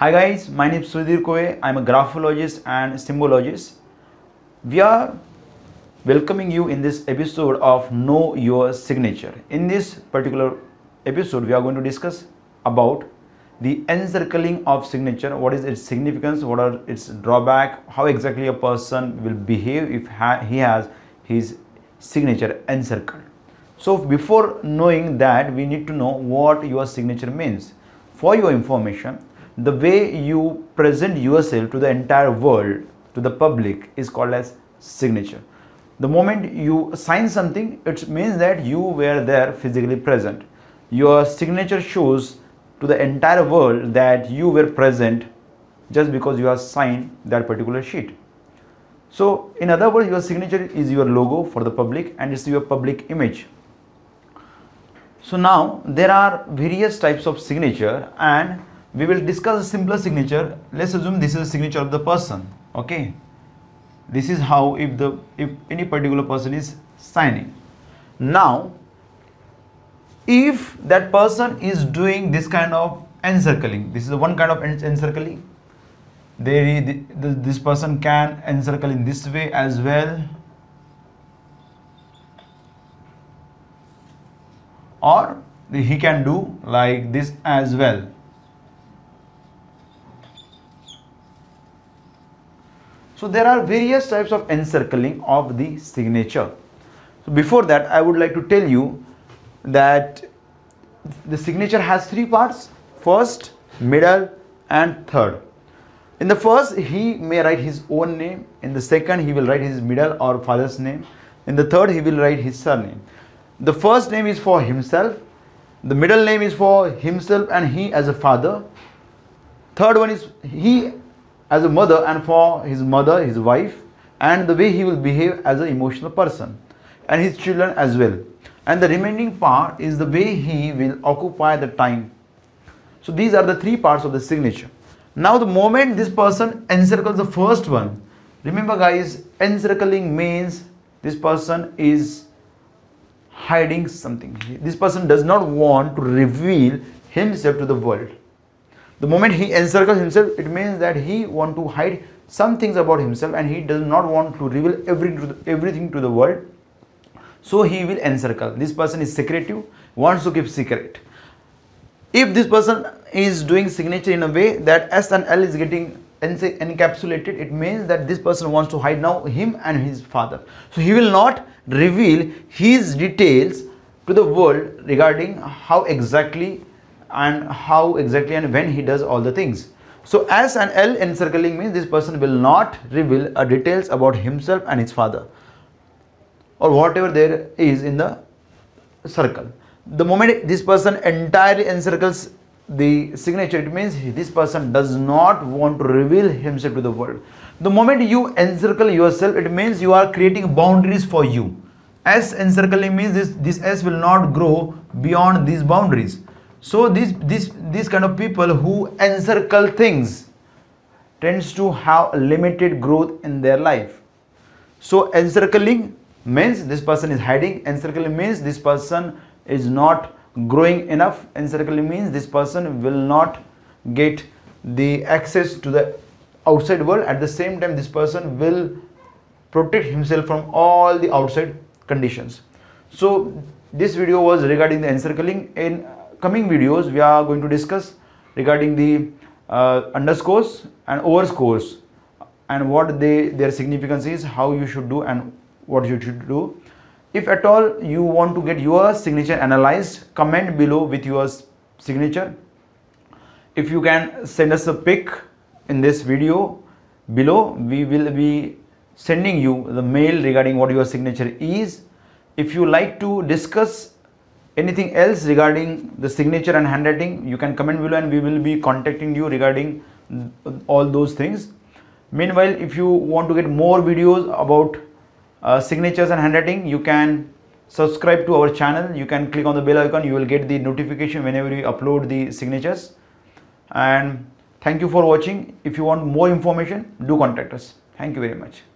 Hi guys, my name is Sudhir Kove. I'm a graphologist and symbologist. We are welcoming you in this episode of Know Your Signature. In this particular episode, we are going to discuss about the encircling of signature. What is its significance? What are its drawback? How exactly a person will behave if he has his signature encircled. So before knowing that, we need to know what your signature means. For your information, the way you present yourself to the entire world, to the public, is called as signature. The moment you sign something, it means that you were there physically present. Your signature shows to the entire world that you were present just because you have signed that particular sheet. So, in other words, your signature is your logo for the public and it's your public image. So, now there are various types of signature and we will discuss a simpler signature. Let's assume this is a signature of the person. Okay. This is how if the if any particular person is signing. Now, if that person is doing this kind of encircling, this is one kind of encircling this person can encircle in this way as well or he can do like this as well so there are various types of encircling of the signature so before that i would like to tell you that the signature has three parts first middle and third in the first, he may write his own name. In the second, he will write his middle or father's name. In the third, he will write his surname. The first name is for himself. The middle name is for himself and he as a father. Third one is he as a mother and for his mother, his wife, and the way he will behave as an emotional person, and his children as well. And the remaining part is the way he will occupy the time. So these are the three parts of the signature. Now the moment this person encircles the first one, remember guys, encircling means this person is hiding something. This person does not want to reveal himself to the world. The moment he encircles himself, it means that he want to hide some things about himself and he does not want to reveal every, everything to the world. So he will encircle. This person is secretive, wants to keep secret if this person is doing signature in a way that S and L is getting encapsulated, it means that this person wants to hide now him and his father. So he will not reveal his details to the world regarding how exactly and how exactly and when he does all the things. So S and L encircling means this person will not reveal details about himself and his father or whatever there is in the circle the moment this person entirely encircles the signature, it means this person does not want to reveal himself to the world. The moment you encircle yourself, it means you are creating boundaries for you. S encircling means this, this S will not grow beyond these boundaries. So this this these kind of people who encircle things tends to have limited growth in their life. So encircling means this person is hiding. Encircling means this person is not growing enough encircling means this person will not get the access to the outside world at the same time this person will protect himself from all the outside conditions so this video was regarding the encircling in coming videos we are going to discuss regarding the uh, underscores and overscores and what they their significance is how you should do and what you should do. If at all you want to get your signature analyzed comment below with your signature. If you can send us a pic in this video below we will be sending you the mail regarding what your signature is. If you like to discuss anything else regarding the signature and handwriting? You can comment below and we will be contacting you regarding all those things. Meanwhile if you want to get more videos about uh, signatures and handwriting you can subscribe to our channel. You can click on the bell icon. You will get the notification whenever we upload the signatures. And thank you for watching. If you want more information do contact us. Thank you very much